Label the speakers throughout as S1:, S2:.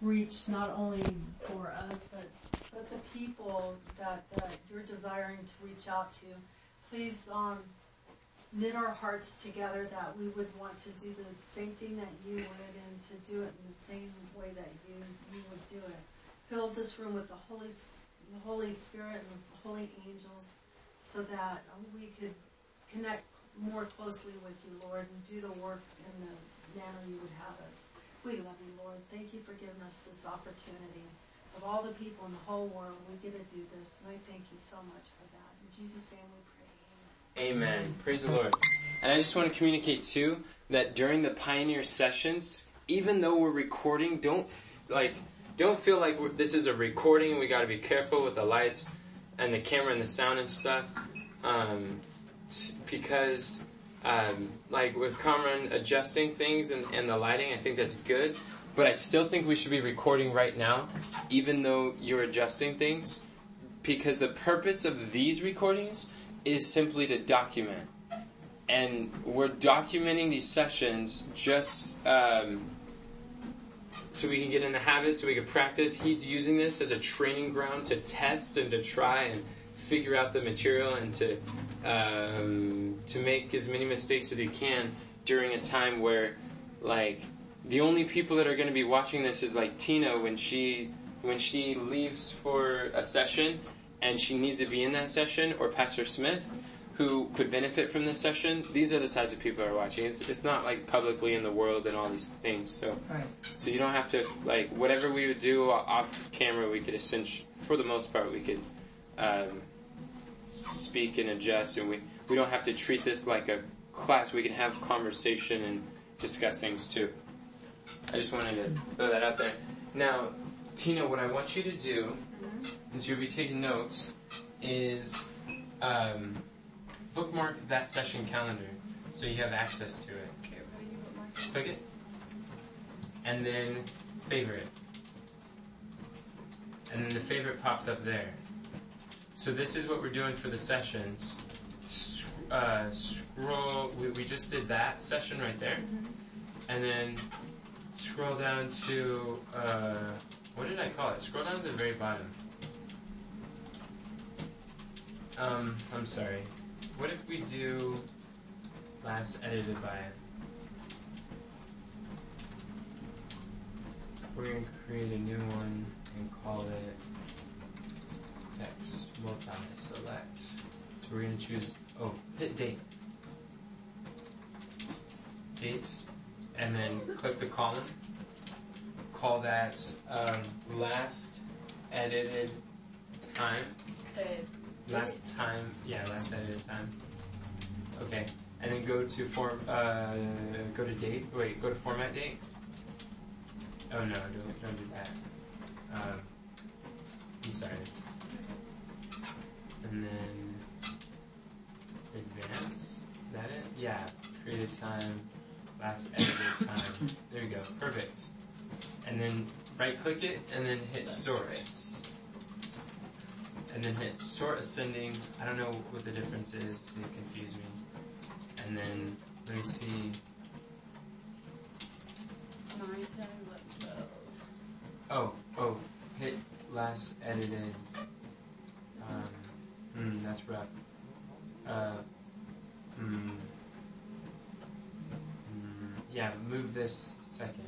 S1: reach not only for us, but, but the people that, that you're desiring to reach out to. Please, um, knit our hearts together that we would want to do the same thing that you would and to do it in the same way that you, you would do it. Fill this room with the Holy, the Holy Spirit and the holy angels so that we could connect more closely with you, Lord, and do the work in the manner you would have us. We love you, Lord. Thank you for giving us this opportunity. Of all the people in the whole world, we get to do this, and I thank you so much for that. In Jesus' name we pray.
S2: Amen. Amen. Praise the Lord. And I just want to communicate too that during the Pioneer sessions, even though we're recording, don't like don't feel like this is a recording we got to be careful with the lights and the camera and the sound and stuff. Um, because um, like with Cameron adjusting things and, and the lighting, I think that's good. But I still think we should be recording right now, even though you're adjusting things, because the purpose of these recordings is simply to document. And we're documenting these sessions just um, so we can get in the habit, so we can practice. He's using this as a training ground to test and to try and figure out the material and to um, to make as many mistakes as he can during a time where, like, the only people that are going to be watching this is like Tina when she when she leaves for a session and she needs to be in that session, or Pastor Smith, who could benefit from this session. These are the types of people that are watching. It's it's not like publicly in the world and all these things. So
S3: right.
S2: so you don't have to like whatever we would do off camera, we could essentially, for the most part, we could. Um, speak and adjust, and we, we don't have to treat this like a class. We can have conversation and discuss things too. I just wanted to throw that out there. Now, Tina, what I want you to do, mm-hmm. is you'll be taking notes, is um, bookmark that session calendar so you have access to it.
S1: Okay, what do you bookmark?
S2: Click it, and then favorite. And then the favorite pops up there. So this is what we're doing for the sessions. Uh, scroll, we, we just did that session right there. Mm-hmm. And then scroll down to, uh, what did I call it? Scroll down to the very bottom. Um, I'm sorry. What if we do last edited by? We're going to create a new one and call it text, multi, select. So we're going to choose, oh, hit date. Date, and then click the column. Call that um, last edited time.
S1: Okay.
S2: Last time, yeah, last edited time. Okay, and then go to form, uh, go to date. Wait, go to format date. Oh no, don't, don't do that. Um, I'm sorry and then advance. Is that it? Yeah. Created time, last edited time. There you go. Perfect. And then right click it and then hit sort. And then hit sort ascending. I don't know what the difference is. They confuse me. And then let me see.
S1: Nine, ten, eleven, twelve.
S2: Oh, oh, hit last edited. Mm, that's rough. Uh, mm, mm, yeah, move this second.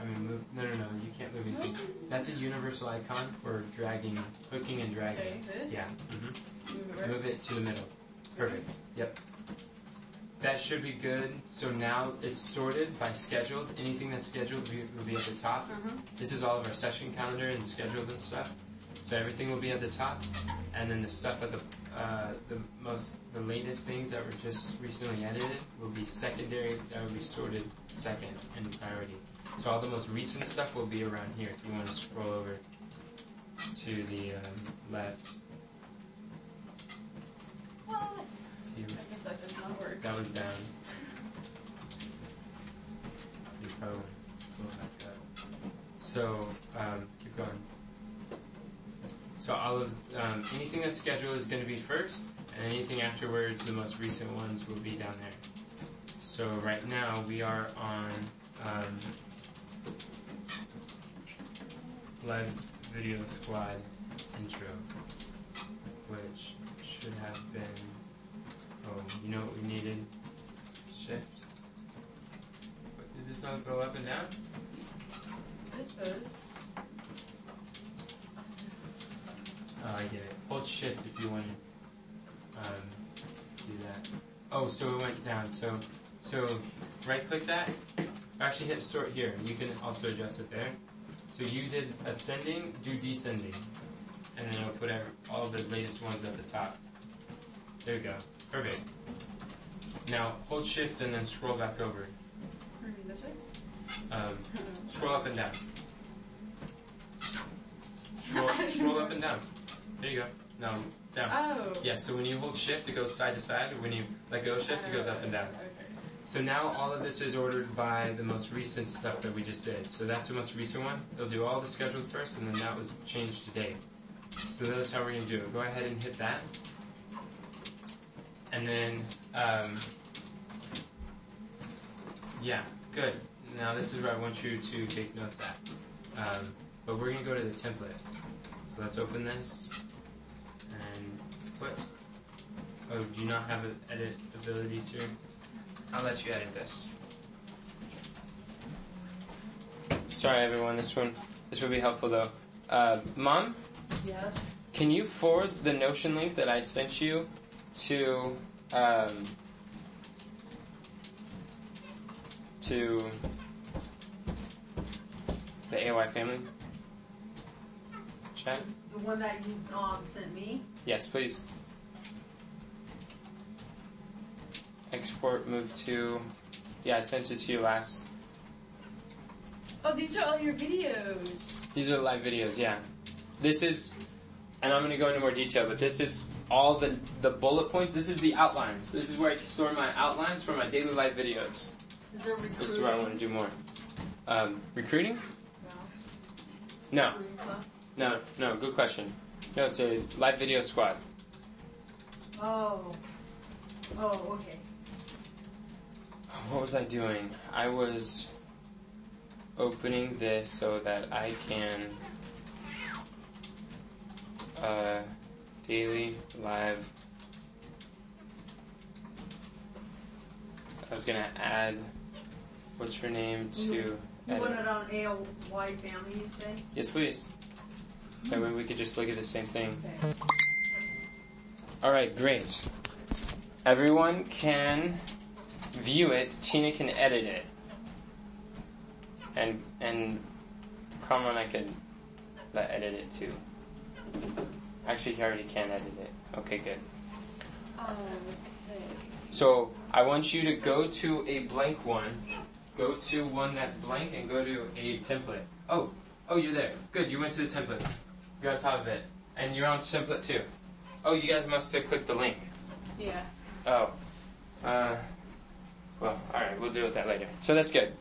S2: I mean, move. No, no, no. You can't move anything. That's a universal icon for dragging, hooking, and dragging.
S1: Okay, this.
S2: Yeah. Mm-hmm.
S1: Move it,
S2: move it to the middle. Perfect. Yep. That should be good. So now it's sorted by scheduled. Anything that's scheduled will be, will be at the top.
S1: Uh-huh.
S2: This is all of our session calendar and schedules and stuff. So everything will be at the top, and then the stuff at the uh, the most the latest things that were just recently edited will be secondary. That will be sorted second in priority. So all the most recent stuff will be around here. If you want to scroll over to the um, left.
S1: That.
S2: That was down. So um, keep going. So all of um, anything that's scheduled is going to be first, and anything afterwards, the most recent ones will be down there. So right now we are on. Um, live video squad intro, which should have been. Oh, you know what we needed? Shift. Does this not go up and down?
S3: I suppose.
S2: Oh, I get it. Hold shift if you want to um, do that. Oh, so it went down. So, so right click that. Actually, hit sort here. You can also adjust it there. So you did ascending, do descending, and then it'll put all the latest ones at the top. There you go. Perfect. Now hold shift and then scroll back over.
S3: This way?
S2: Um, scroll up and down. Scroll, scroll up and down. There you go. No, down.
S3: Oh.
S2: Yeah, so when you hold shift, it goes side to side. When you let go shift, it goes up and down.
S3: Okay.
S2: So now all of this is ordered by the most recent stuff that we just did. So that's the most recent one. They'll do all the scheduled first, and then that was changed today. So that's how we're going to do it. Go ahead and hit that. And then, um, yeah, good. Now this is where I want you to take notes at. Um, but we're going to go to the template. So let's open this and. Oh, do you not have edit abilities here? I'll let you edit this. Sorry, everyone. This one, this would be helpful though. Uh, Mom,
S1: Yes.
S2: can you forward the Notion link that I sent you to um, to the AOY family chat?
S1: The one that you um, sent me.
S2: Yes, please. Export, move to. Yeah, I sent it to you last.
S3: Oh, these are all your videos.
S2: These are live videos, yeah. This is, and I'm going to go into more detail, but this is all the, the bullet points. This is the outlines. This is where I store my outlines for my daily live videos.
S1: Is there recruiting?
S2: This is where I want to do more. Um, recruiting? No,
S1: class?
S2: no, no, good question. No, it's a live video squad.
S1: Oh. Oh, okay.
S2: What was I doing? I was opening this so that I can uh, daily live. I was gonna add what's her name to
S1: You want it on AOY family, you say?
S2: Yes, please. That way we could just look at the same thing.
S1: Okay.
S2: All right, great. Everyone can view it. Tina can edit it, and and Carmen I could let edit it too. Actually, he already can edit it. Okay, good.
S3: Okay.
S2: So I want you to go to a blank one. Go to one that's blank and go to a template. Oh, oh, you're there. Good. You went to the template. You're on top of it, and you're on template too. Oh, you guys must have clicked the link.
S3: Yeah.
S2: Oh. Uh, well, alright, we'll deal with that later. So that's good.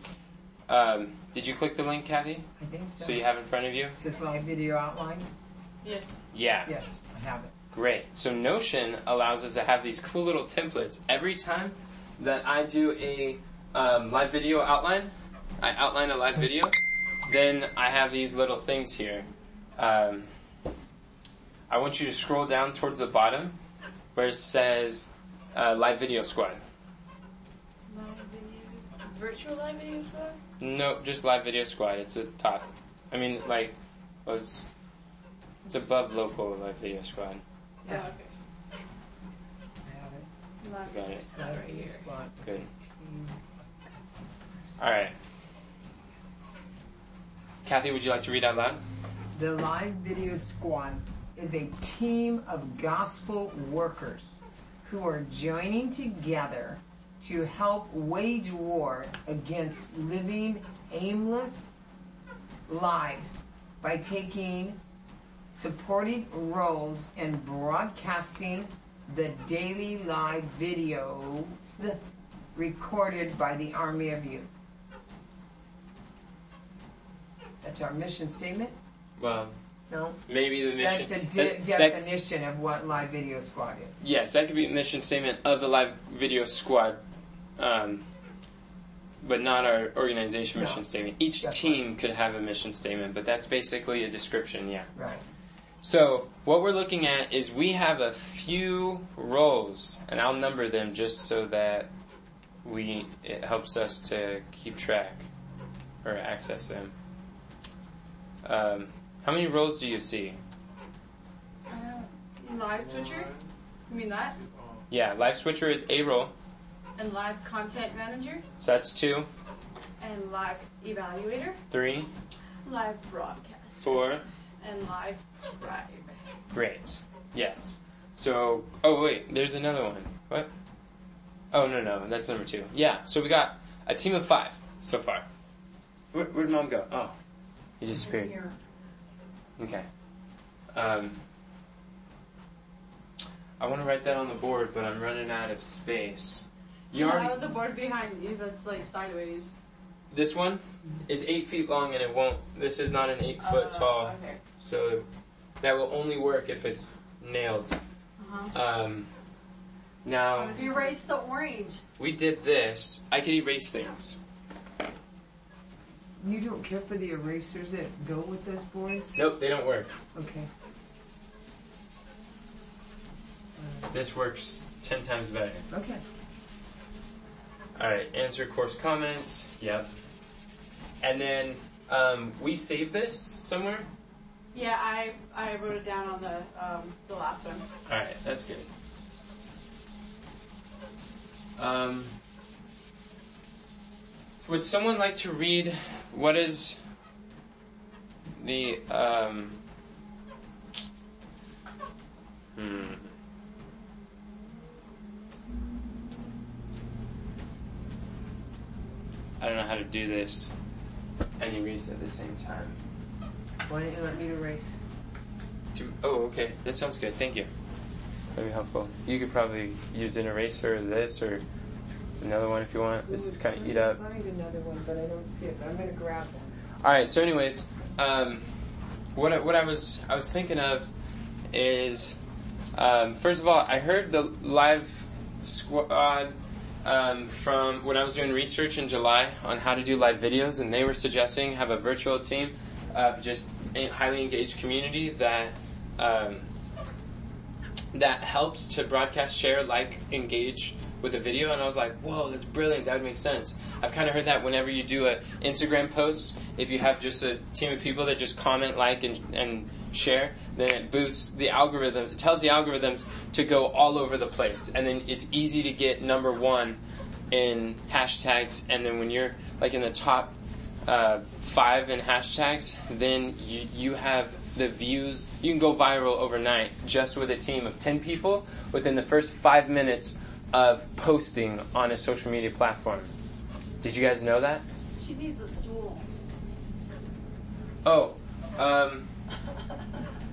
S2: Um, did you click the link, Kathy?
S4: I think so.
S2: So you have in front of you?
S4: Is this live video outline?
S3: Yes.
S2: Yeah.
S4: Yes, I have it.
S2: Great. So Notion allows us to have these cool little templates. Every time that I do a um, live video outline, I outline a live video, then I have these little things here. Um, I want you to scroll down towards the bottom where it says uh, Live Video Squad.
S3: Live video. Virtual live video squad?
S2: No, just Live Video Squad. It's at the top. I mean, like, was it's above local Live Video Squad.
S3: Oh,
S4: Yeah.
S3: okay.
S4: I have it.
S3: Live
S2: Got
S3: video
S2: it.
S3: squad right here.
S2: Good. All right. Kathy, would you like to read out loud?
S4: The Live Video Squad is a team of gospel workers who are joining together to help wage war against living aimless lives by taking supportive roles in broadcasting the daily live videos recorded by the Army of Youth. That's our mission statement?
S2: Well,
S4: No?
S2: maybe the mission.
S4: That's a de-
S2: that- that-
S4: definition of what live video squad is.
S2: yes, that could be the mission statement of the live video squad. Um, but not our organization
S4: No.
S2: mission statement. Each
S4: That's
S2: team could have a mission statement, but that's basically a description, yeah.
S4: Right.
S2: So, what we're looking at is we have a few roles, and I'll number them just so that we it helps us to keep track or access them. Um, how many roles do you see?
S3: Uh, live switcher? You mean that?
S2: Yeah, live switcher is a role,
S3: And live content manager?
S2: so that's two,
S3: And live evaluator?
S2: three,
S3: Live broadcast.
S2: four.
S3: And live scribe.
S2: Great. Yes. So, oh wait, there's another one. What? Oh no no, that's number two. Yeah. So we got a team of five so far. Where, where'd mom go? Oh, he disappeared. Okay. Um, I want to write that on the board, but I'm running out of space. You
S3: Yeah,
S2: already
S3: the board behind you that's like sideways.
S2: this one? It's eight feet long, and it won't. This is not an eight foot
S3: Uh,
S2: tall,
S3: Okay.
S2: so that will only work if it's nailed.
S3: Uh-huh.
S2: Um, now.
S1: Erase the orange.
S2: we did this, I could erase things.
S4: You don't care for the erasers that go with those boards?
S2: Nope, they don't work.
S4: Okay.
S2: This works ten times better.
S4: Okay.
S2: Alright, answer course comments. Yep. And then um, we save this somewhere.
S3: Yeah, I I wrote it down on the um, the last one.
S2: Alright, that's good. Um, would someone like to read what is the um, hmm. I don't know how to do this and erase at the same time.
S4: Why don't you let me erase?
S2: To, oh, okay. That sounds good. Thank you. That'd be helpful. You could probably use an eraser or this or another one if you want. This is kind of eat up.
S4: Find another one, but I don't see it. But I'm gonna grab one.
S2: All right. So, anyways, um, what I, what I was I was thinking of is um, first of all, I heard the live squad um, from when I was doing research in July on how to do live videos, and they were suggesting have a virtual team of just a highly engaged community that. Um, that helps to broadcast, share, like, engage with a video, and I was like, whoa, that's brilliant. That would make sense. I've kind of heard that whenever you do an Instagram post, if you have just a team of people that just comment, like, and, and share, then it boosts the algorithm. It tells the algorithms to go all over the place, and then it's easy to get number one in hashtags, and then when you're like in the top uh, five in hashtags, then you you have the views. You can go viral overnight just with a team of ten people within the first five minutes of posting on a social media platform. Did you guys know that?
S1: She needs a stool.
S2: Oh, um,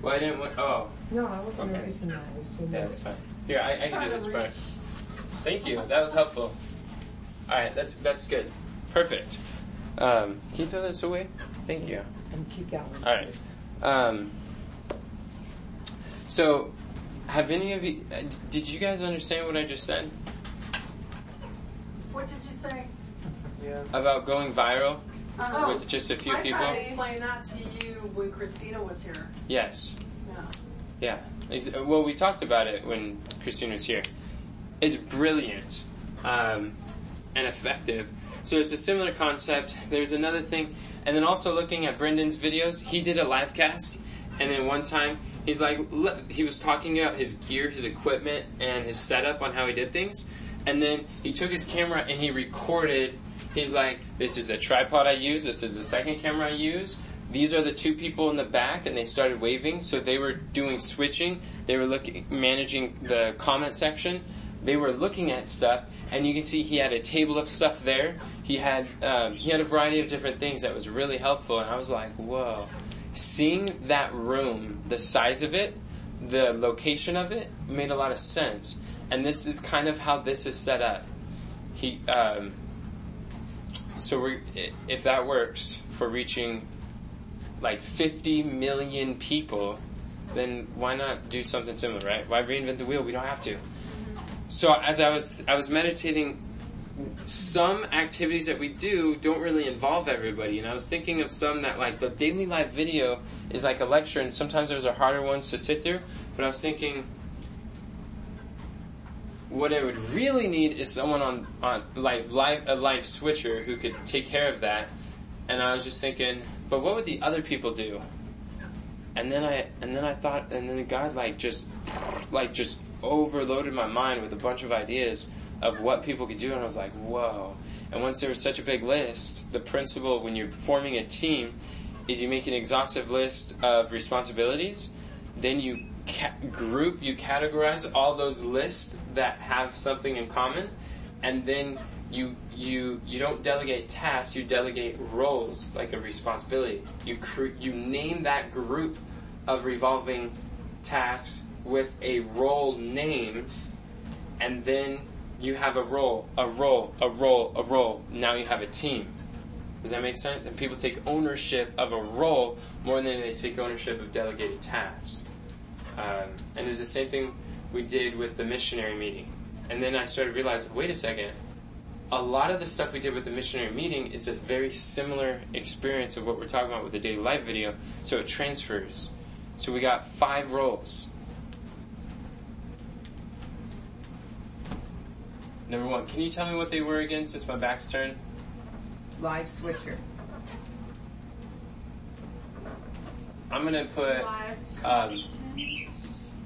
S2: well I didn't want. Oh,
S4: No, I wasn't
S2: Okay.
S4: erasing that. I was doing
S2: yeah, that's fine. Here, I, I can do this part. Thank you. That was helpful. All right, that's that's good. Perfect. Um, can you throw this away? Thank you.
S4: And keep that one.
S2: All right. Um, so, have any of you? uh, d- Did you guys understand what I just said
S1: What did you say?
S4: Yeah.
S2: about going viral
S1: Oh,
S2: with just a few
S1: I
S2: people?
S1: tried to explain that to you when Christina was here.
S2: Yes.
S1: Yeah.
S2: Yeah. Well, we talked about it when Christina was here. It's brilliant um, and effective. So it's a similar concept. There's another thing, and then also looking at Brendan's videos, he did a live cast, and then one time he's like, he was talking about his gear, his equipment, and his setup on how he did things, and then he took his camera and he recorded. He's like, this is the tripod I use. This is the second camera I use. These are the two people in the back, and they started waving. So they were doing switching. They were looking, managing the comment section. They were looking at stuff, and you can see he had a table of stuff there. He had um, he had a variety of different things that was really helpful, and I was like, whoa. Seeing that room, the size of it, the location of it, made a lot of sense. And this is kind of how this is set up. He, um, so we, if that works for reaching like 50 million people, then why not do something similar, right? Why reinvent the wheel? We don't have to. So as I was, I was meditating, some activities that we do don't really involve everybody. And I was thinking of some that like the daily live video is like a lecture, and sometimes those are harder ones to sit through. But I was thinking, what I would really need is someone on on like live a live switcher who could take care of that. And I was just thinking, but what would the other people do? And then I and then I thought, and then God like just like just overloaded my mind with a bunch of ideas of what people could do, and I was like, whoa. And once there was such a big list, the principle when you're forming a team is you make an exhaustive list of responsibilities, then you ca- group, you categorize all those lists that have something in common, and then you you you don't delegate tasks, you delegate roles like a responsibility. You cr- you name that group of revolving tasks with a role name, and then you have a role, a role, a role, a role. Now you have a team. Does that make sense? And people take ownership of a role more than they take ownership of delegated tasks. Um, and it's the same thing we did with the missionary meeting. And then I started realizing, wait a second, a lot of the stuff we did with the missionary meeting is a very similar experience of what we're talking about with the daily life video, so it transfers. So we got five roles. Number one, can you tell me what they were again since my back's turned?
S4: Live switcher.
S2: I'm gonna put
S3: Live.
S2: um,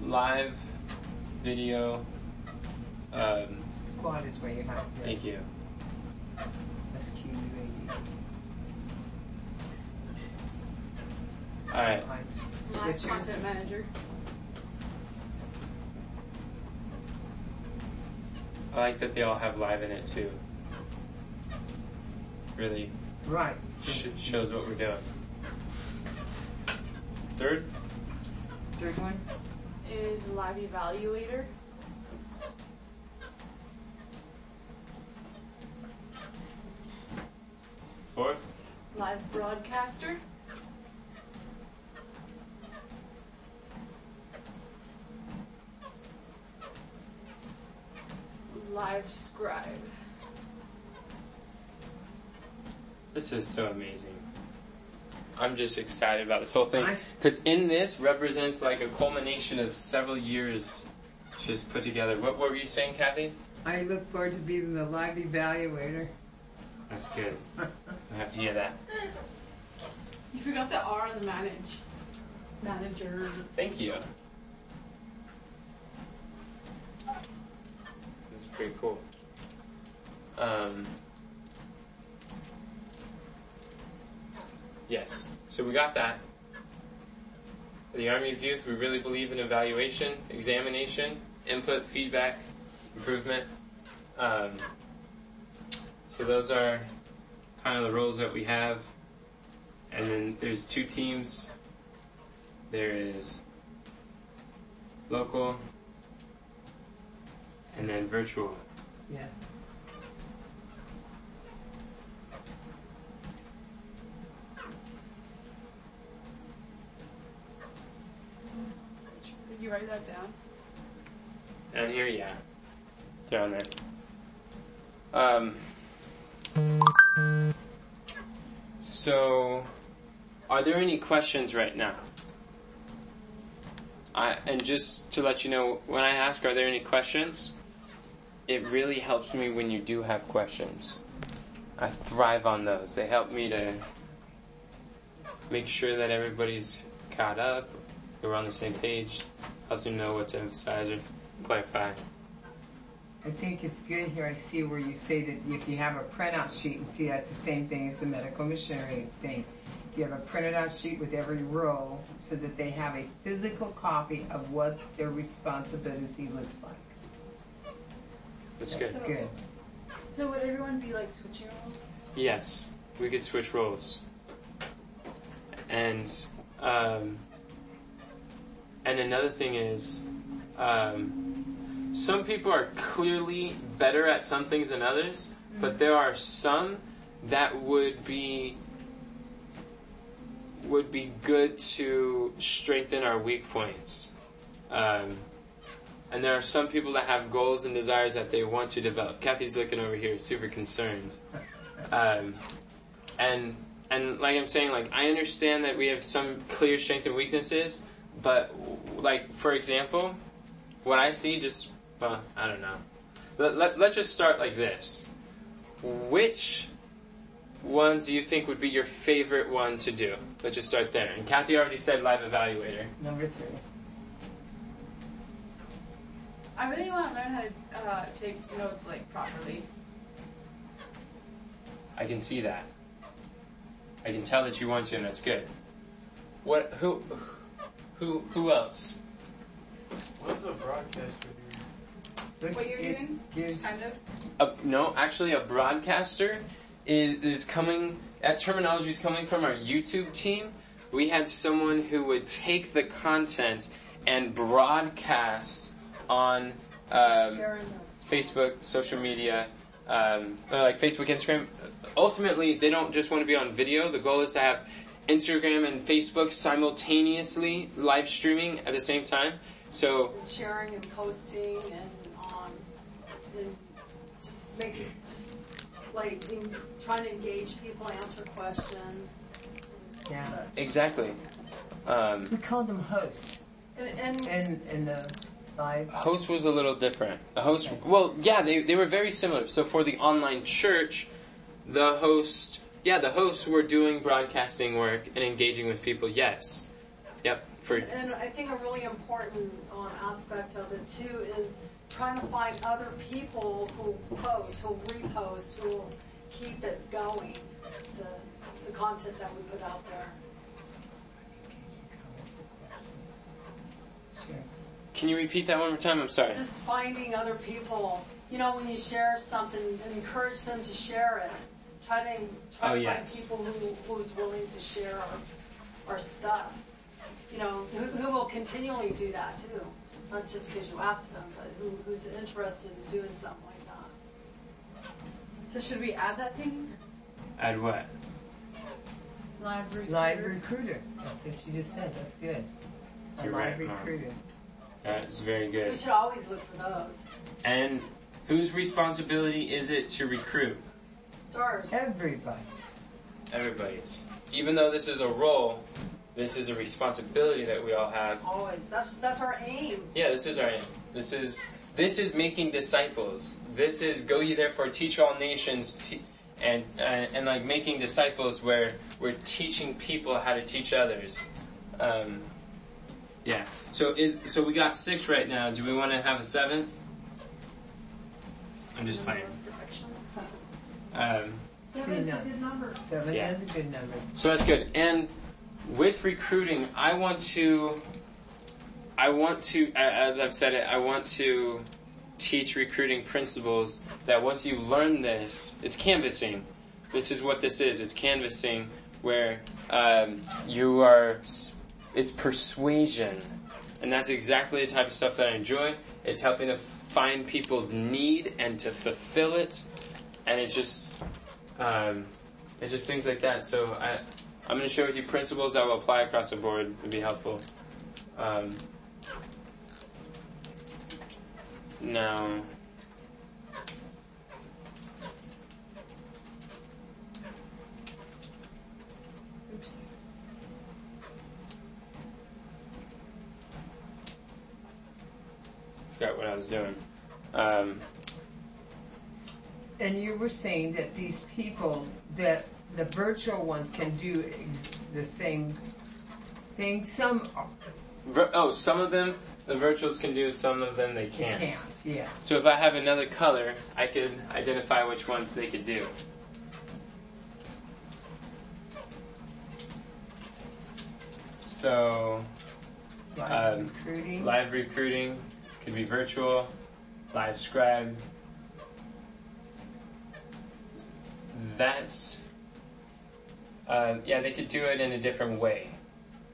S2: live video. Um,
S4: Squad is where you have the
S2: thank you.
S4: SQUAD.
S2: All right.
S4: Live
S3: Live
S4: switcher.
S3: content manager.
S2: I like that they all have live in it too. Really
S4: Right.
S2: sh- shows what we're doing. Third,
S4: Third one.
S3: Is live evaluator.
S2: fourth,
S3: Live broadcaster. Live scribe.
S2: This is so amazing. I'm just excited about this whole thing because in this represents like a culmination of several years just put together. What, what were you saying, Kathy?
S4: I look forward to being the live evaluator.
S2: That's good. I have to hear that.
S3: You forgot the R on the manage. Manager.
S2: Thank you. Pretty cool. Um, yes, so we got that. The Army of Youth, we really believe in evaluation, examination, input, feedback, improvement. Um, so those are kind of the roles that we have. And then there's two teams there is local and then virtual.
S4: Yes.
S3: Did you write that down?
S2: Down here, yeah. They're on there. Um, so, are there any questions right now? I, and just to let you know, when I ask, are there any questions? It really helps me when you do have questions. I thrive on those. They help me to make sure that everybody's caught up, we're on the same page, me know what to emphasize or clarify.
S4: I think it's good here. I see where you say that if you have a printout sheet, and see that's the same thing as the medical missionary thing. If you have a printed out sheet with every row so that they have a physical copy of what their responsibility looks like.
S2: That's
S4: That's
S2: good.
S4: good.
S3: So would everyone be like switching roles?
S2: Yes, we could switch roles. And um, and another thing is, um, some people are clearly better at some things than others, but there are some that would be would be good to strengthen our weak points. Um, and there are some people that have goals and desires that they want to develop. Kathy's looking over here, super concerned. Um, and and like I'm saying, like I understand that we have some clear strengths and weaknesses, but like for example, what I see just well, I don't know. Let, let, let's just start like this. Which ones do you think would be your favorite one to do? Let's just start there. And Kathy already said live evaluator.
S4: Number three.
S3: I really want to learn how to uh, take notes like properly.
S2: I can see that. I can tell that you want to, and that's good. What? Who? Who? Who else?
S5: What's a broadcaster do?
S4: Look,
S3: What you're
S4: it
S3: doing?
S4: Gives,
S3: Kind of.
S2: A, no, actually, a broadcaster is is coming. That terminology is coming from our YouTube team. We had someone who would take the content and broadcast on um, Facebook, social media, um, uh, like Facebook, Instagram. Ultimately, they don't just want to be on video. The goal is to have Instagram and Facebook simultaneously live streaming at the same time. So
S1: sharing and posting and um, and just making just like in, trying to engage people, answer questions.
S4: Yeah.
S1: such.
S2: exactly. Um,
S4: we called them hosts
S1: And, and
S4: in in the live.
S2: host was a little different. The host, well, yeah, they they were very similar. So for the online church, the host, yeah, the hosts were doing broadcasting work and engaging with people. Yes, yep. For
S1: And I think a really important um, aspect of it too is trying to find other people who post, who repost, who keep it going, the, the content that we put out there.
S2: Can you repeat that one more time? I'm sorry.
S1: Just finding other people, you know, when you share something, encourage them to share it. Try to try
S2: Oh,
S1: to
S2: yes.
S1: find people who who's willing to share our, our stuff. You know, who, who will continually do that too, not just because you ask them, but who, who's interested in doing something like that.
S3: So should we add that thing?
S2: Add what?
S3: Live recruiter.
S4: Live recruiter. That's what you just said. That's good. A
S2: You're
S4: live
S2: right, Mom.
S4: Recruiter.
S2: That's very good.
S1: We should always look for those.
S2: And whose responsibility is it to recruit?
S1: It's ours.
S4: Everybody's.
S2: Everybody's. Even though this is a role, this is a responsibility that we all have.
S1: Always. That's that's our aim.
S2: Yeah, this is our aim. This is this is making disciples. This is go ye therefore teach all nations te- and, and and like making disciples where we're teaching people how to teach others. Um, yeah. So is so we got six right now. Do we want to have a seventh? I'm just playing. Um,
S1: Seven is a good number.
S4: Seven
S2: Yeah.
S4: is a good number.
S2: So that's good. And with recruiting, I want to, I want to, as I've said it, I want to teach recruiting principles that once you learn this, it's canvassing. This is what this is. It's canvassing where um, you are, s- it's persuasion. And that's exactly the type of stuff that I enjoy. It's helping to find people's need and to fulfill it. And it's just, um, it's just things like that. So I, I'm going to share with you principles that will apply across the board and be helpful. Um, now, forgot what I was doing. Um,
S4: And you were saying that these people, that the virtual ones can do ex- the same thing. Some
S2: vir- oh, some of them the virtuals can do, some of them they
S4: can't.
S2: can't.
S4: Yeah.
S2: So if I have another color, I could identify which ones they could do. So
S4: Live
S2: Um,
S4: recruiting.
S2: live recruiting could be virtual, live scribe. That's um, yeah, they could do it in a different way.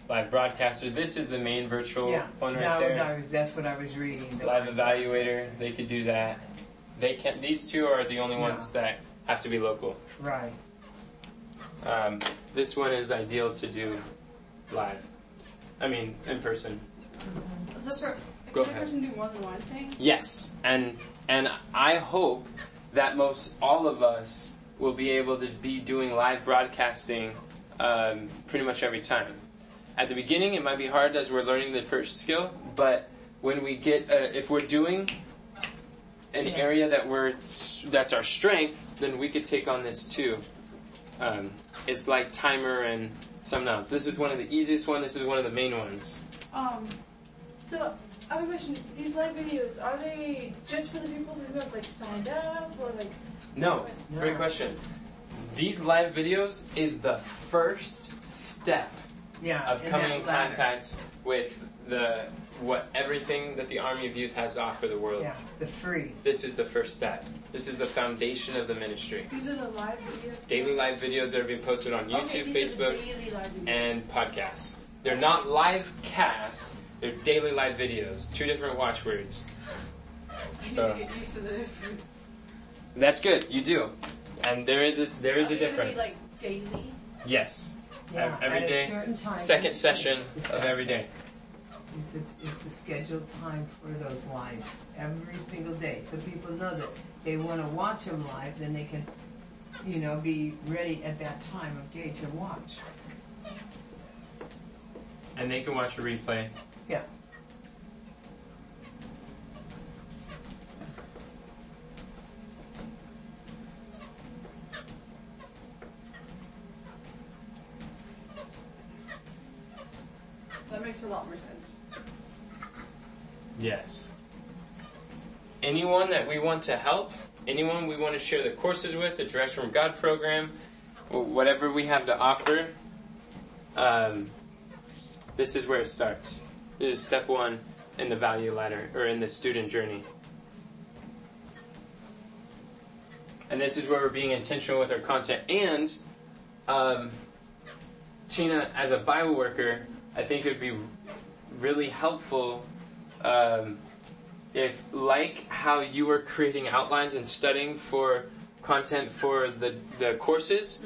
S2: Live broadcaster. This is the main virtual
S4: yeah.
S2: one right
S4: that was,
S2: there.
S4: I was, that's what I was reading. the
S2: Live evaluator. They could do that. They can. These two are the only
S4: No.
S2: ones that have to be local.
S4: Right.
S2: Um, this one is ideal to do live. I mean, in person.
S3: The per-
S2: Go
S3: Can
S2: ahead.
S3: person do more than one thing?
S2: Yes, and and I hope that most all of us will be able to be doing live broadcasting um, pretty much every time. At the beginning, it might be hard as we're learning the first skill, but when we get, uh, if we're doing an
S4: Yeah.
S2: area that we're that's our strength, then we could take on this too. Um, it's like timer and something else. This is one of the easiest one. This is one of the main ones.
S3: Um, so I have a question. These live videos are they just for the people who have like signed up or like?
S2: No,
S4: No.
S2: great question. These live videos is the first step
S4: Yeah.
S2: of coming in contact with the what everything that the Army of Youth has to offer the world.
S4: Yeah, the free.
S2: This is the first step. This is the foundation of the ministry.
S3: These are the live videos.
S2: Daily live videos that are being posted on YouTube,
S3: these are the
S2: Facebook,
S3: daily live videos.
S2: and podcasts. They're not live casts. They're daily live videos. Two different watchwords.
S3: I
S2: So
S3: need to get used to the difference.
S2: that's good. You do, and there is a there is a difference.
S3: Be like daily.
S2: yes,
S4: Yeah,
S2: every
S4: at
S2: day,
S4: a certain time.
S2: second session
S4: day.
S2: of every day.
S4: It's the, it's the scheduled time for those live every single day. So people know that they want to watch them live, then they can, you know, be ready at that time of day to watch.
S2: And they can watch a replay.
S4: Yeah.
S3: That makes a lot more sense.
S2: Yes. Anyone that we want to help, anyone we want to share the courses with, the Direct from God program, whatever we have to offer, um, this is where it starts. Is step one in the value ladder, or in the student journey. And this is where we're being intentional with our content. And, um, Tina, as a Bible worker, I think it would be really helpful um, if, like how you were creating outlines and studying for content for the, the courses,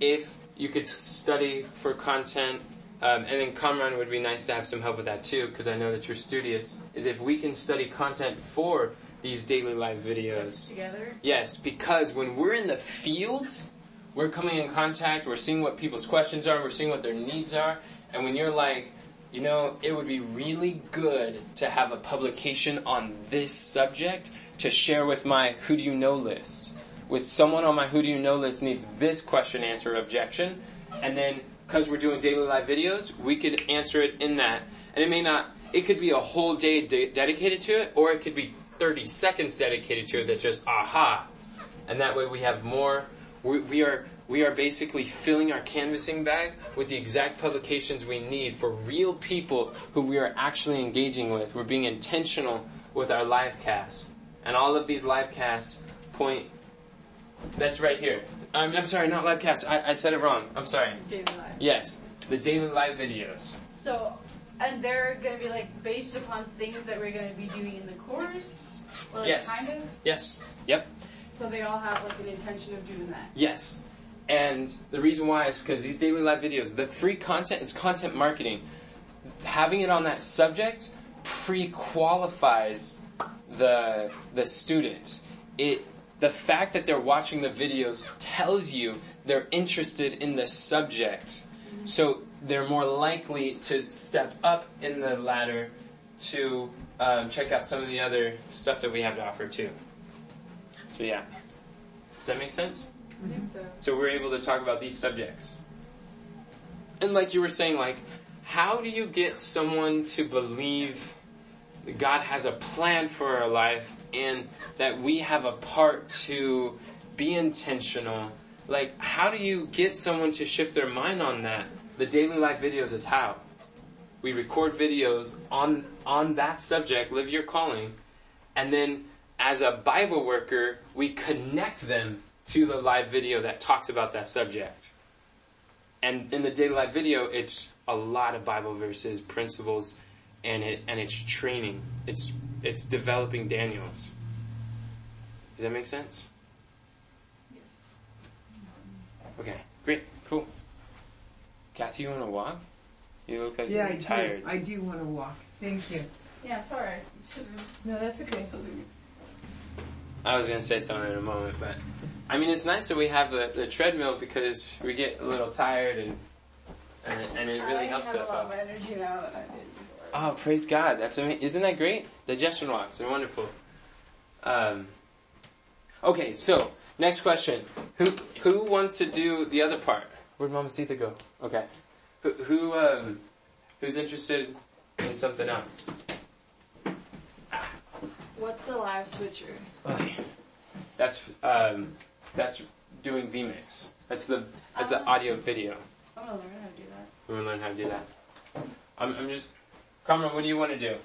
S2: if you could study for content, um, and then Kamran would be nice to have some help with that too, because I know that you're studious, is if we can study content for these daily live videos.
S3: Together.
S2: Yes, because when we're in the field, we're coming in contact, we're seeing what people's questions are, we're seeing what their needs are, and when you're like, you know, it would be really good to have a publication on this subject to share with my who do you know list. With someone on my who do you know list needs this question, answer, objection, and then because we're doing daily live videos, we could answer it in that. And it may not, it could be a whole day de- dedicated to it, or it could be 30 seconds dedicated to it that just aha. And that way we have more, we, we are, we are basically filling our canvassing bag with the exact publications we need for real people who we are actually engaging with. We're being intentional with our live casts. And all of these live casts point, that's right here. I'm, I'm sorry, not live casts. I, I said it wrong. I'm sorry.
S3: Daily live.
S2: Yes, the daily live videos.
S3: So, and they're gonna be like based upon things that we're gonna be doing in the course, or like
S2: Yes.
S3: kind of.
S2: Yes. Yep.
S3: So they all have like an intention of doing that.
S2: Yes. And the reason why is because these daily live videos, the free content is content marketing. Having it on that subject pre-qualifies the the students. It the fact that they're watching the videos tells you they're interested in the subject. So they're more likely to step up in the ladder to um, check out some of the other stuff that we have to offer too. So yeah. Does that make sense?
S3: I think so.
S2: So we're able to talk about these subjects. And like you were saying, like, how do you get someone to believe God has a plan for our life and that we have a part to be intentional? Like, how do you get someone to shift their mind on that? The daily life videos is how. We record videos on on that subject, live your calling, and then as a Bible worker, we connect them to the live video that talks about that subject. And in the daily live video, it's a lot of Bible verses, principles, and it and it's training. It's it's developing Daniels. Does that make sense?
S1: Yes.
S2: Okay, great, cool. Kathy, you want to walk? You look like
S4: Yeah,
S2: you're
S4: do.
S2: tired.
S4: I do want to walk. Thank you.
S3: Yeah, sorry.
S4: No, that's okay.
S2: I was gonna say something in a moment, but I mean, it's nice that we have the, the treadmill because we get a little tired and and it, and it really
S3: I
S2: helps
S3: have
S2: us
S3: a lot of energy now than I did before.
S2: Oh, praise God! That's amazing. Isn't that great? Digestion walks are wonderful. Um, okay, so next question: Who who wants to do the other part? Where'd Mama Sita go? Okay, who who um, who's interested in something else?
S3: What's a live switcher?
S2: Okay. That's um, that's doing vMix. That's the that's the
S3: Oh.
S2: audio video.
S3: I want to learn how to do that.
S2: We want to learn how to do that. I'm, I'm just, Kamran, what do you want to do?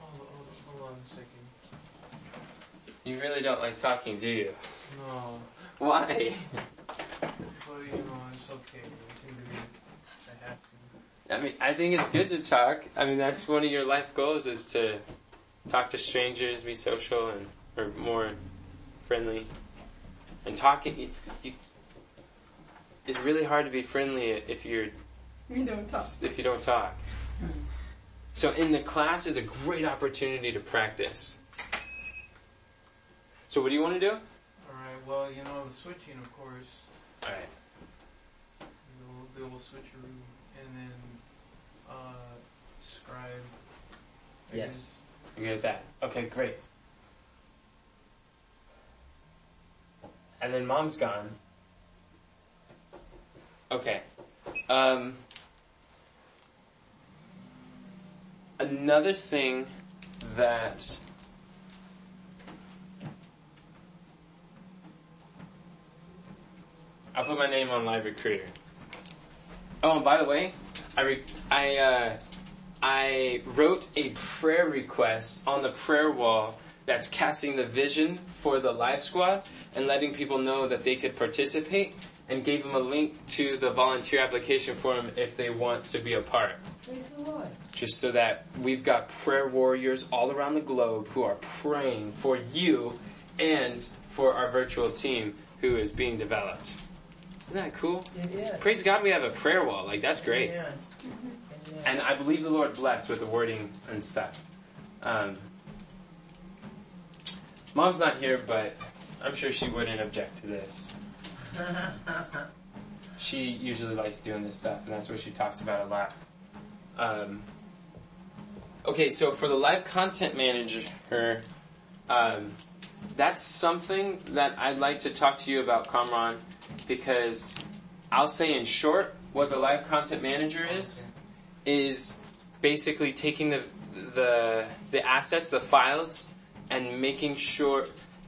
S5: Hold, hold, hold on a second.
S2: You really don't like talking, do you?
S5: No.
S2: Why?
S5: Well, you know, it's okay. We can do it. I have to.
S2: I mean, I think it's good to talk. I mean, that's one of your life goals is to talk to strangers, be social, and or more friendly. And talking, you, you, it's really hard to be friendly if you're
S4: We don't talk.
S2: if you don't talk. So in the class is a great opportunity to practice. So what do you want to do?
S5: Alright, well, you know, the switching, of course,
S2: All right.
S5: the little, the little switcheroo, and then, uh, scribe. I
S2: Yes.
S5: guess.
S2: You get that? Okay, great. And then mom's gone. Okay. Um, another thing that I'll put my name on Live Recruiter. Oh, and by the way, I re- I uh, I wrote a prayer request on the prayer wall that's casting the vision for the Live Squad and letting people know that they could participate and gave them a link to the volunteer application form if they want to be a part.
S4: Praise the Lord.
S2: Just so that we've got prayer warriors all around the globe who are praying for you and for our virtual team who is being developed. Isn't that cool?
S4: Is.
S2: Praise God we have a prayer wall. Like, that's great.
S4: Amen.
S2: And I believe the Lord blessed with the wording and stuff. Um, Mom's not here, but I'm sure she wouldn't object to this. She usually likes doing this stuff, and that's what she talks about a lot. Um, okay, so for the live content manager, um, that's something that I'd like to talk to you about, Kamran, because I'll say in short what the live content manager is is basically taking the the the assets, the files, and making sure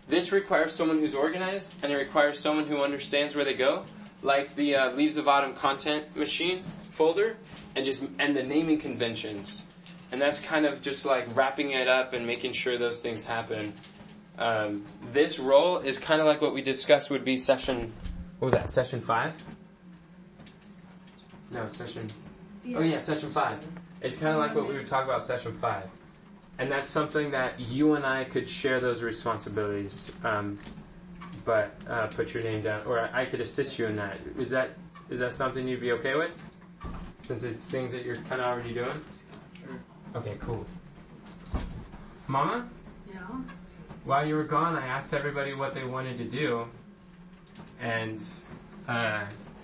S2: this requires someone who's organized and it requires someone who understands where they go, like the uh, Leaves of Autumn content machine folder, and just and the naming conventions, and that's kind of just like wrapping it up and making sure those things happen. Um, this role is kind of like what we discussed would be session. What was that? Session five? No, session. Oh yeah, session five. It's kind of like what we would talk about session five, and that's something that you and I could share those responsibilities. Um, but uh, put your name down, or I could assist you in that. Is that is that something you'd be okay with? Since it's things that you're kind of already doing.
S5: Sure.
S2: Okay, cool. Mama,
S1: Yeah.
S2: while you were gone, I asked everybody what they wanted to do, and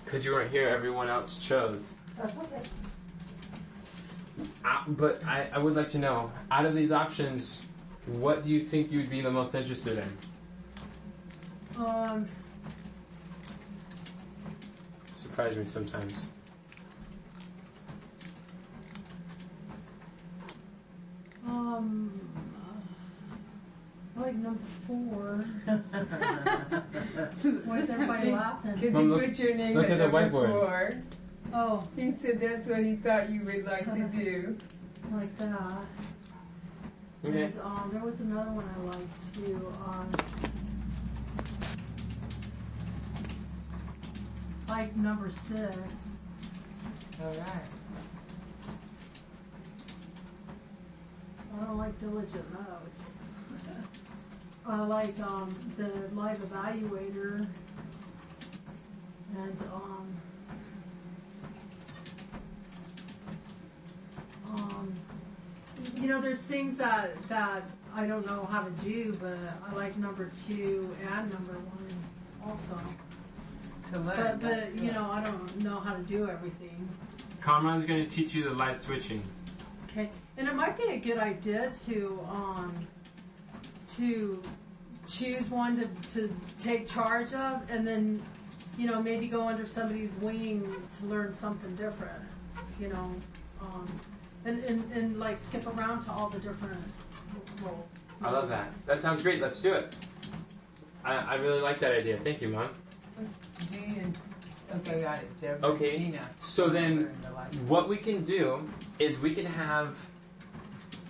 S2: because you weren't here, everyone else chose.
S1: That's okay.
S2: Uh, but I, I would like to know, out of these options, what do you think you would be the most interested in?
S1: Um,
S2: Surprise me sometimes.
S1: um, I like number four. Why is everybody laughing?
S4: Because
S2: Mom,
S4: he
S2: look-
S4: put your name
S2: look
S4: at
S2: at the
S4: number
S2: whiteboard.
S4: four.
S1: Oh,
S4: He said that's what he thought you would like to do.
S1: like that.
S2: Okay.
S1: And um, there was another one I liked too. Um, like number six.
S4: All right.
S1: I don't like diligent notes. I like um, the live evaluator, and um, um, know, there's things that that I don't know how to do, but I like number two and number one also.
S4: To learn.
S1: But but you know, I don't know how to do everything.
S2: Kamran's going to teach you the light switching.
S1: Okay, and it might be a good idea to um, to choose one to, to take charge of, and then you know maybe go under somebody's wing to learn something different. You know, um, and, and and like skip around to all the different roles.
S2: I love that. That sounds great. Let's do it. I, I really like that idea. Thank you, Mom.
S4: Let's- Jean and, okay, got it. Deborah,
S2: Okay,
S4: Gina.
S2: so then
S4: the.
S2: What we can do is we can have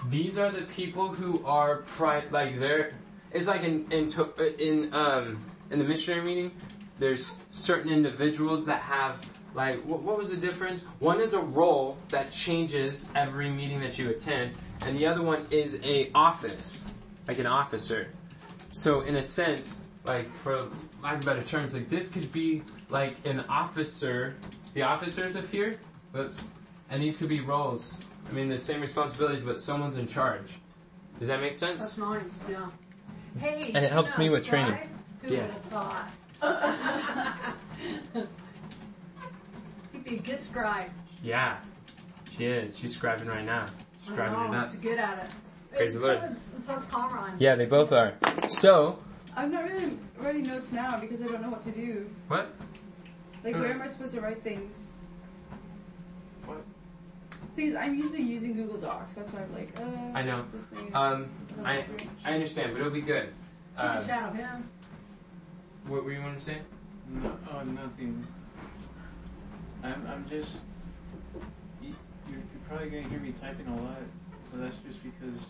S2: these are the people who are pri- like they're it's like in in to, in um in the missionary meeting there's certain individuals that have like what, what was the difference one is a role that changes every meeting that you attend and the other one is a office like an officer so in a sense like for lack of better terms like this could be like an officer the officers of here Oops. And these could be roles. I mean, the same responsibilities, but someone's in charge. Does that make sense?
S1: That's nice. Yeah. Hey,
S2: And it helps me with training.
S1: Who
S2: Yeah.
S1: would have thought? You'd be a good scribe.
S2: Yeah. She is. She's scribing right now. She's
S1: I
S2: scribing it
S1: know,
S2: up.
S1: she's good at it.
S2: Praise
S1: so
S2: the Lord.
S1: Is, so is Kamran.
S2: Yeah, they both are. So,
S3: I'm not really writing notes now because I don't know what to do.
S2: what?
S3: Like, where am I supposed to write things?
S5: What?
S3: Please, I'm usually using Google Docs. That's why I'm like, uh.
S2: I know.
S3: This thing is
S2: Um, I. I understand, but it'll be good.
S1: She
S2: Uh,
S1: can shadow him.
S2: what were you want to say?
S5: No, oh, nothing. I'm, I'm just. You, you're, you're probably gonna hear me typing a lot, but that's just because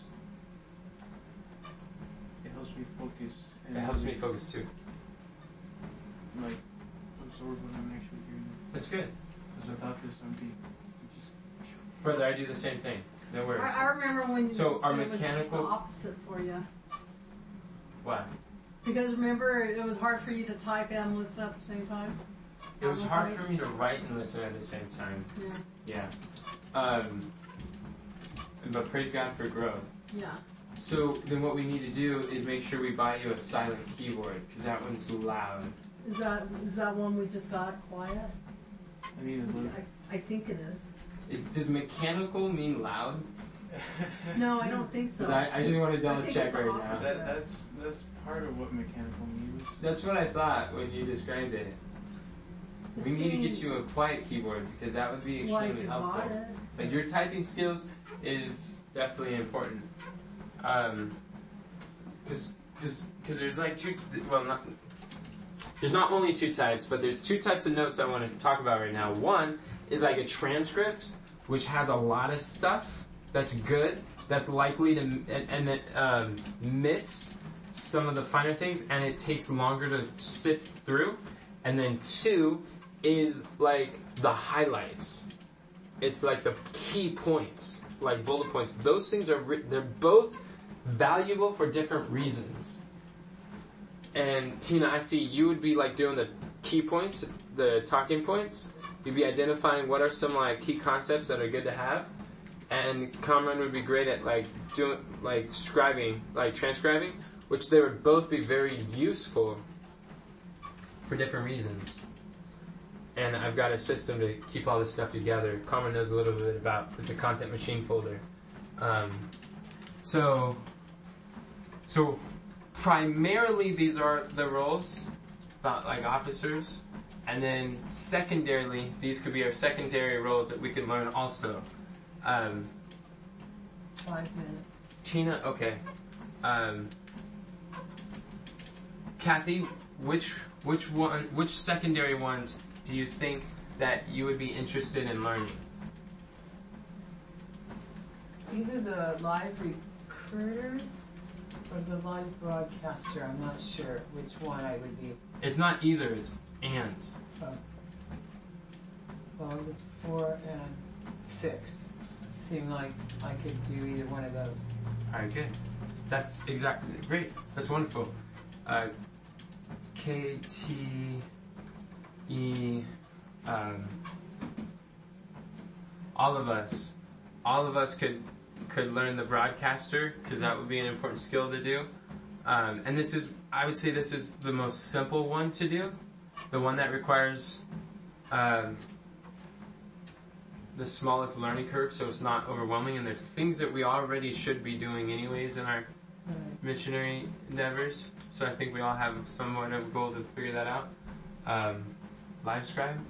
S5: it helps me focus.
S2: It helps me focus too.
S5: Like absorb what I'm actually hearing.
S2: That's good.
S5: Because without this, I'm be just.
S2: Brother, I do the same thing. No worries.
S1: I, I remember when you
S2: So our
S1: it was
S2: mechanical-
S1: the opposite for you.
S2: What?
S1: Because remember, it was hard for you to type and listen at the same time.
S2: It was hard for me to write and listen at the same time.
S1: Yeah.
S2: Yeah. Um, but praise God for growth.
S1: Yeah.
S2: So then what we need to do is make sure we buy you a silent keyboard because that one's loud.
S1: Is that is that one we just got quiet?
S5: I need to look.
S1: I, I think it is.
S2: It, does mechanical mean loud?
S1: No, I don't think so.
S2: I, I just want to double check
S1: it's the
S2: right now.
S5: that, that's that's part of what mechanical means.
S2: That's what I thought when you described it. We need to get you a quiet keyboard because that would be extremely helpful.
S1: it.
S2: Your typing skills is definitely important. Um, cause, cause, cause there's like two, well not, there's not only two types, but there's two types of notes I want to talk about right now. One is like a transcript, which has a lot of stuff that's good, that's likely to, and, and that, um, miss some of the finer things, and it takes longer to sift through. And then two is like the highlights it's like the key points, like bullet points. Those things are writ- they're both valuable for different reasons. And Tina, I see you would be like doing the key points, the talking points. You'd be identifying what are some like key concepts that are good to have. And Kamran would be great at like doing like scribing, like transcribing, which they would both be very useful for different reasons and I've got a system to keep all this stuff together. Kamran knows a little bit about it's a content machine folder. Um, so, so primarily these are the roles, about like officers, and then secondarily these could be our secondary roles that we could learn also. Um,
S4: Five minutes.
S2: Tina, okay. Um, Kathy, which which one, which secondary ones do you think that you would be interested in learning?
S4: Either the live recruiter or the live broadcaster. I'm not sure which one I would be.
S2: It's not either. It's and.
S4: Well, four and six seem like I could do either one of those.
S2: All right, good. That's exactly great. That's wonderful. Uh, K T E. Um, all of us, all of us could could learn the broadcaster because that would be an important skill to do. Um, and this is, I would say, this is the most simple one to do, the one that requires um, the smallest learning curve, so it's not overwhelming. And there's things that we already should be doing anyways in our missionary endeavors. So I think we all have somewhat of a goal to figure that out. Um, live scribe,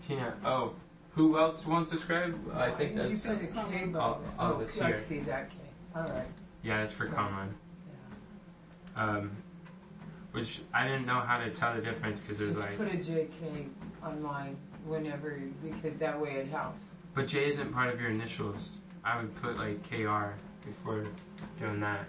S2: Tina. Oh, who else wants to scribe? I think
S4: Did
S2: that's
S4: you put K by
S2: all, all
S4: oh, I
S2: here.
S4: see that K. All right.
S2: Yeah, that's for common. Um, which I didn't know how to tell the difference because there's like.
S4: Just
S2: like,
S4: put a JK on mine whenever, because that way it helps.
S2: but J isn't part of your initials. I would put like KR before doing that.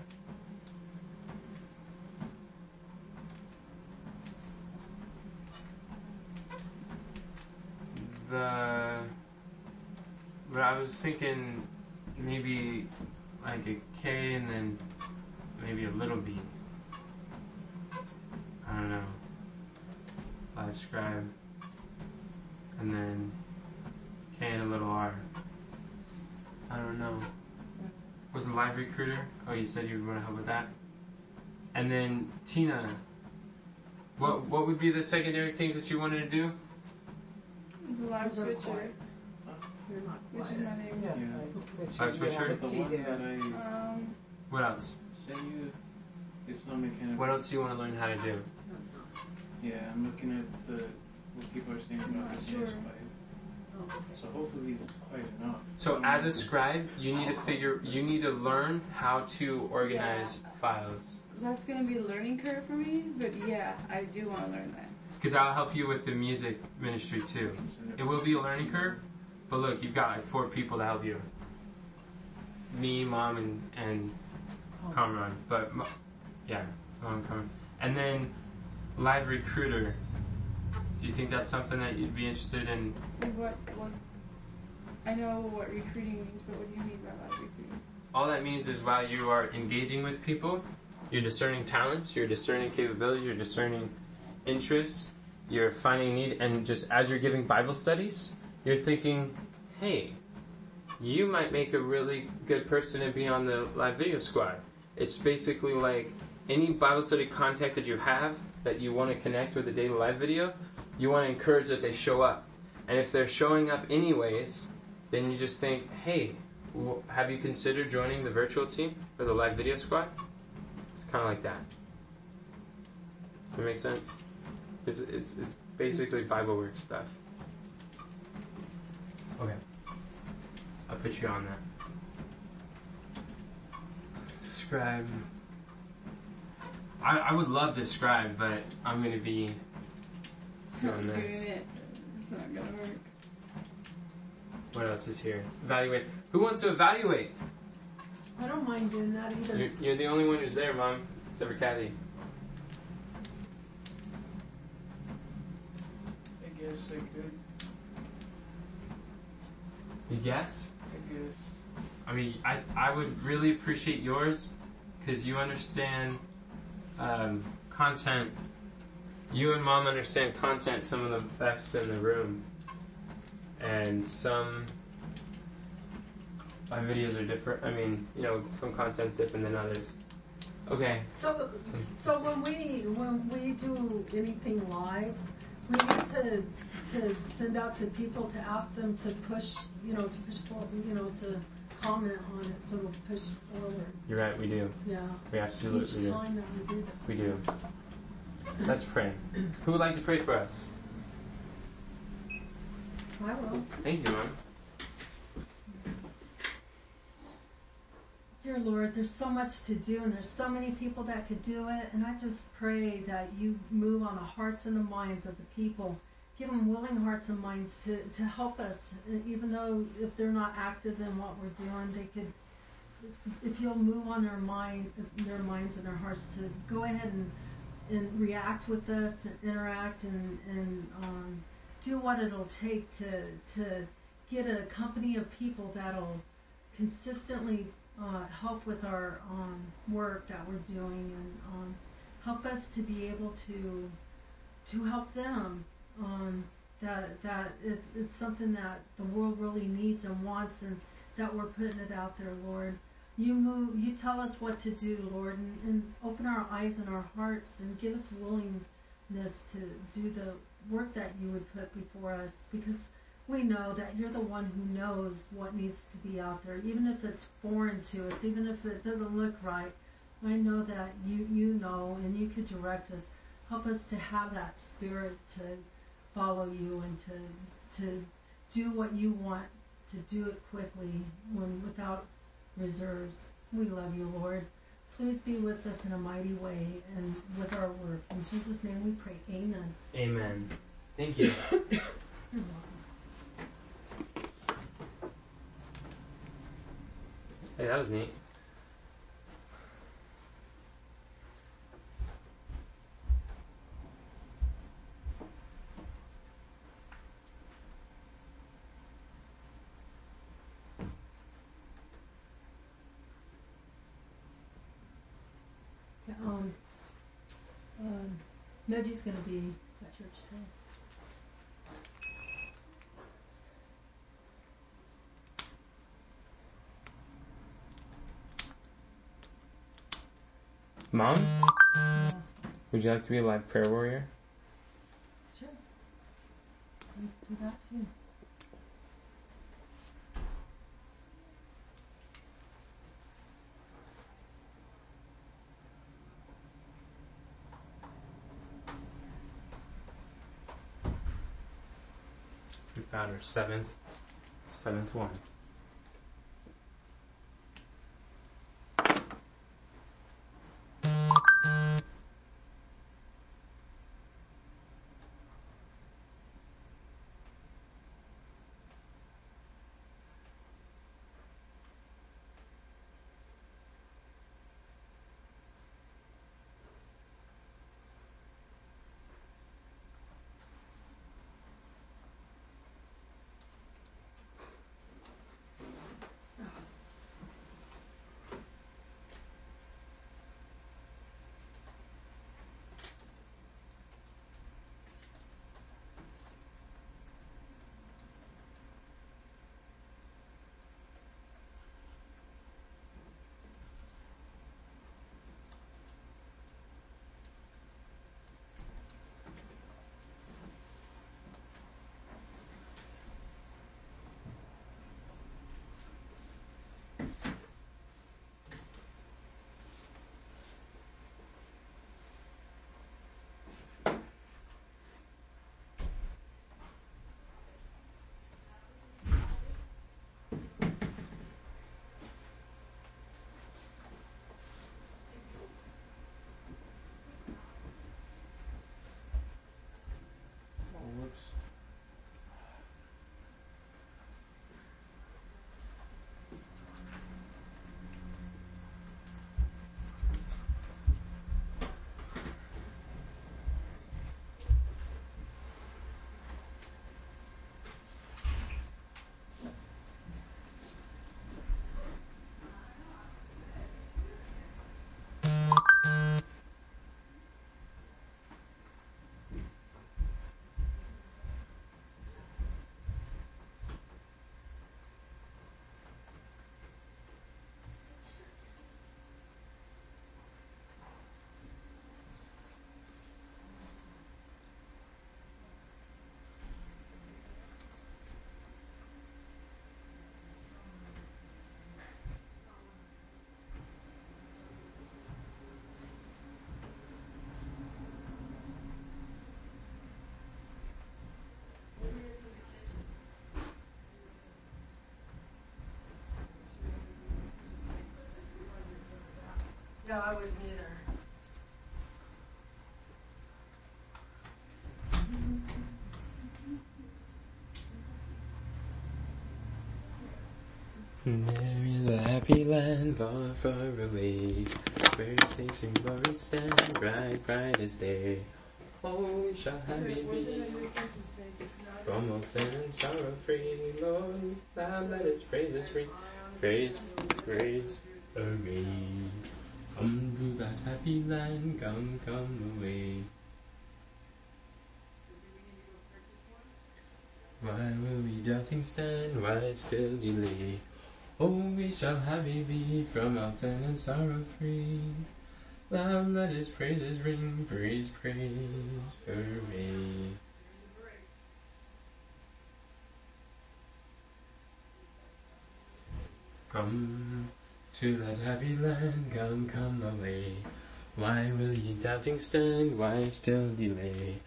S2: The but I was thinking maybe like a K and then maybe a little B. I don't know. Live scribe and then K and a little R. I don't know. Was live recruiter? Oh, you said you would want to help with that. And then Tina, what what would be the secondary things that you wanted to do?
S3: The live
S1: Those are
S3: switcher,
S1: quiet. You're not
S3: which is
S1: quiet.
S3: my name.
S4: Yeah.
S5: Yeah.
S4: I put
S2: Live
S4: you- you have
S2: switcher?
S4: a
S5: The
S4: T
S5: one
S4: there.
S5: that I
S3: Um,
S2: What else?
S5: sent you, it's not mechanical.
S2: What else do you want to learn how to do?
S1: That's not.
S5: Yeah, I'm looking at the what people are saying
S3: I'm
S5: about
S3: not
S5: the
S3: sure.
S5: PS5.
S1: Oh, okay.
S5: So hopefully it's quite enough.
S2: So as a scribe, you need to figure, you need to learn how to organize files.
S3: that's gonna be a learning curve for me, but yeah, I do want to learn that.
S2: Because I'll help you with the music ministry too. It will be a learning curve, but look, you've got like four people to help you. Me, mom, and and Kamran. But yeah, mom, Kamran. And then live recruiter. Do you think that's something that you'd be interested in?
S3: What what? I know what recruiting means, but what do you mean by live recruiting?
S2: All that means is while you are engaging with people, you're discerning talents, you're discerning capabilities, you're discerning interests, you're finding need, and just as you're giving Bible studies, you're thinking, hey, you might make a really good person to be on the live video squad. It's basically like any Bible study contact that you have that you want to connect with a daily live video, you want to encourage that they show up. And if they're showing up anyways, then you just think, hey, have you considered joining the virtual team for the live video squad? It's kind of like that. Does that make sense? It's, it's, it's basically Bible work stuff. Okay. I'll put you on that. Scribe. I, I would love to scribe, but I'm going to be doing
S3: Doing
S2: this.
S3: it. It's not gonna work.
S2: What else is here? Evaluate. Who wants to evaluate?
S1: I don't mind doing that either.
S2: You're, you're the only one who's there, Mom, except for Kathy.
S5: Guess I could.
S2: You guess?
S5: I guess.
S2: I mean, I, I would really appreciate yours because you understand um, content. You and mom understand content some of the best in the room. And some my videos are different. I mean, you know, some content's different than others. Okay.
S1: So, so when we when we do anything live, we need to to send out to people to ask them to push, you know, to push forward, you know, to comment on it, so we'll push forward.
S2: You're right, we do.
S1: Yeah.
S2: We absolutely
S1: Each
S2: do.
S1: time that we do that.
S2: We do. Let's pray. Who would like to pray for us?
S1: I will.
S2: Thank you, Mom.
S1: Dear Lord, there's so much to do and there's so many people that could do it. And I just pray that you move on the hearts and the minds of the people. Give them willing hearts and minds to, to help us, even though if they're not active in what we're doing, they could, if you'll move on their mind, their minds and their hearts to go ahead and, and react with us and interact and, and, um, do what it'll take to, to get a company of people that'll consistently uh, help with our um, work that we're doing, and um, help us to be able to to help them. Um, that that it, it's something that the world really needs and wants, and that we're putting it out there, Lord. You move. You tell us what to do, Lord, and, and open our eyes and our hearts, and give us willingness to do the work that you would put before us, because we know that you're the one who knows what needs to be out there, even if it's foreign to us, even if it doesn't look right. I know that you you know, and you could direct us. Help us to have that spirit to follow you and to to do what you want to do it quickly when without reserves. We love you, Lord. Please be with us in a mighty way and with our work. In Jesus' name we pray. Amen.
S2: Amen. Thank you.
S1: You're welcome.
S2: Hey, that was neat.
S1: Um, um, Meggie's gonna be at church today.
S2: Mom, would you like to be a live prayer warrior?
S1: sure. We do that too.
S2: We found our seventh, seventh one.
S1: Yeah, I wouldn't either.
S2: There is a happy land far, far away, where saints and glory stand, bright, bright as day. Oh, we shall have it be.
S3: I hear the person say? It's not
S2: From all sin and sorrow free, Lord, thou let us praise us free. praise, praise, hooray. Come to that happy land, come, come away. Why will we doubting stand? Why still delay? Oh, we shall happy be from our sin and sorrow free. Loud let his praises ring, praise, praise, hooray. Come to that happy land, come, come away. Why will ye doubting stand? Why still delay?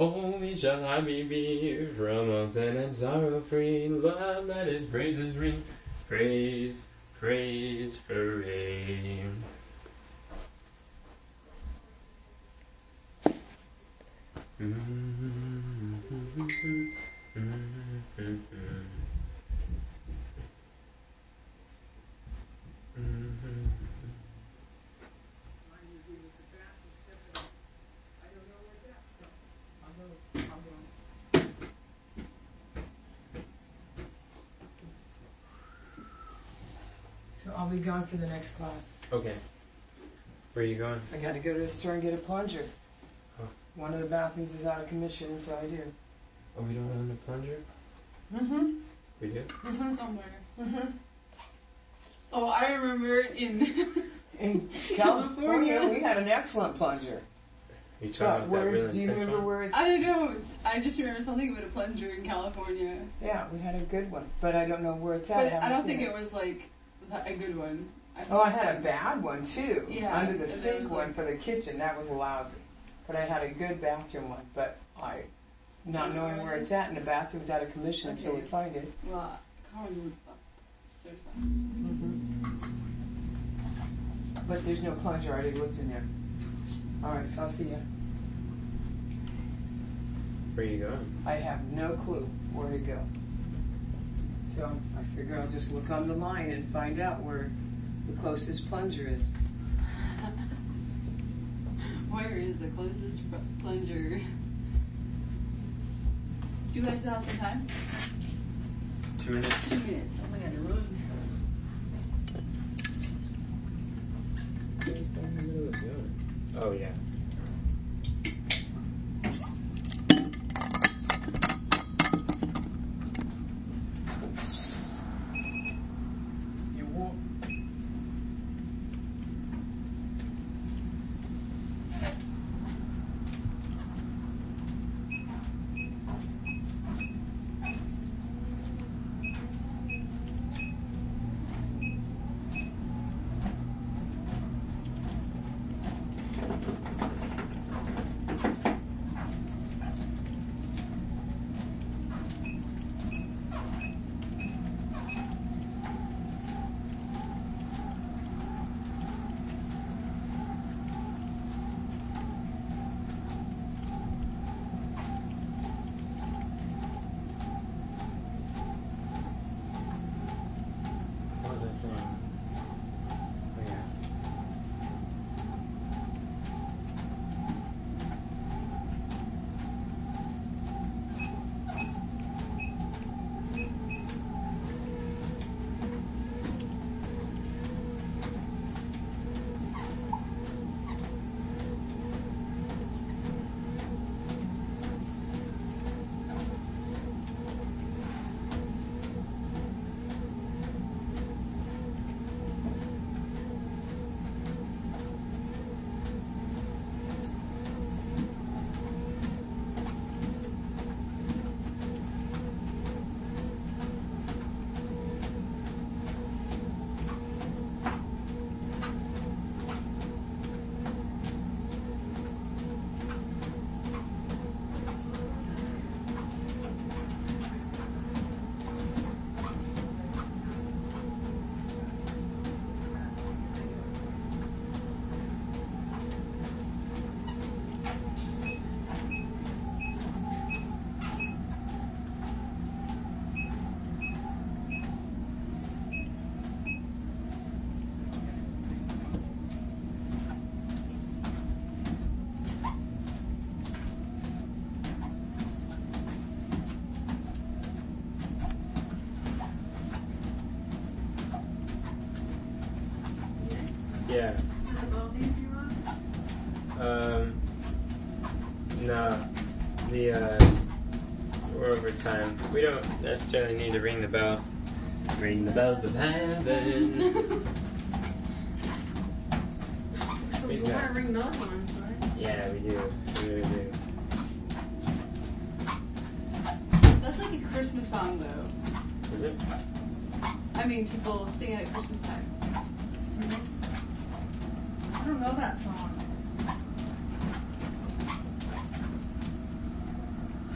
S2: Oh, we shall happy be from all sin and sorrow free. Love, let his praises ring, praise, praise, hooray. Mm-hmm. Mm-hmm. Mm-hmm.
S4: So I'll be gone for the next class.
S2: Okay. Where are you going?
S4: I got to go to the store and get a plunger.
S2: Oh.
S4: One of the bathrooms is out of commission, so I do.
S2: Oh, we don't own a plunger?
S4: Mm-hmm.
S2: We do?
S3: Somewhere.
S4: Mm-hmm.
S3: Oh, I remember in
S4: In
S3: California.
S4: California, we had an excellent plunger.
S2: You talking
S4: But
S2: about that
S4: where, do you remember
S2: one?
S4: where it's?
S3: I don't know. I just remember something about a plunger in California,
S4: Yeah, we had a good one, but I don't know where it's at.
S3: but
S4: haven't
S3: I don't think it was like th- a good one. I
S4: Oh, I had a bad one too.
S3: Yeah,
S4: Under the
S3: and there
S4: sink
S3: was,
S4: one
S3: like-
S4: for the kitchen. That was lousy. But I had a good bathroom one. But I, not knowing where it's at, and the bathroom's out of commission until we
S3: Okay.
S4: find it.
S3: Well, Collins would certified. Mm-hmm.
S4: But there's no plunger. I already looked in there. All right, so I'll see you.
S2: Where are you going?
S4: I have no clue where to go. So I figure I'll just look on the line and find out where the closest plunger is.
S3: Where is the closest pr- plunger? Do you guys have some time?
S2: Two minutes.
S3: Two minutes. Oh my god, the road.
S2: Oh yeah. Necessarily need to ring the bell. Ring the bells of heaven.
S1: We
S2: Who's
S1: want
S2: that?
S1: to ring those ones, right?
S2: yeah, we do. We really do.
S3: That's like a Christmas song, though.
S2: Is it?
S3: I mean, people sing it at Christmas time.
S1: I don't know that song.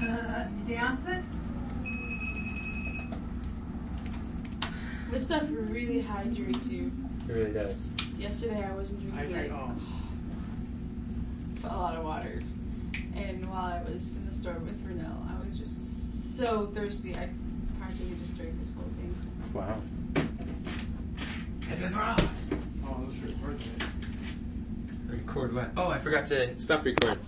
S1: Uh, dance it?
S3: This stuff really hydrates you.
S2: It really does.
S3: Yesterday, I wasn't drinking
S5: Hydrate
S3: like
S5: all.
S3: a lot of water, and while I was in the store with Renelle, I was just so thirsty. I practically just drank this whole thing.
S2: Wow.
S5: Oh, let's record that.
S2: Record what? Oh, I forgot to stop recording.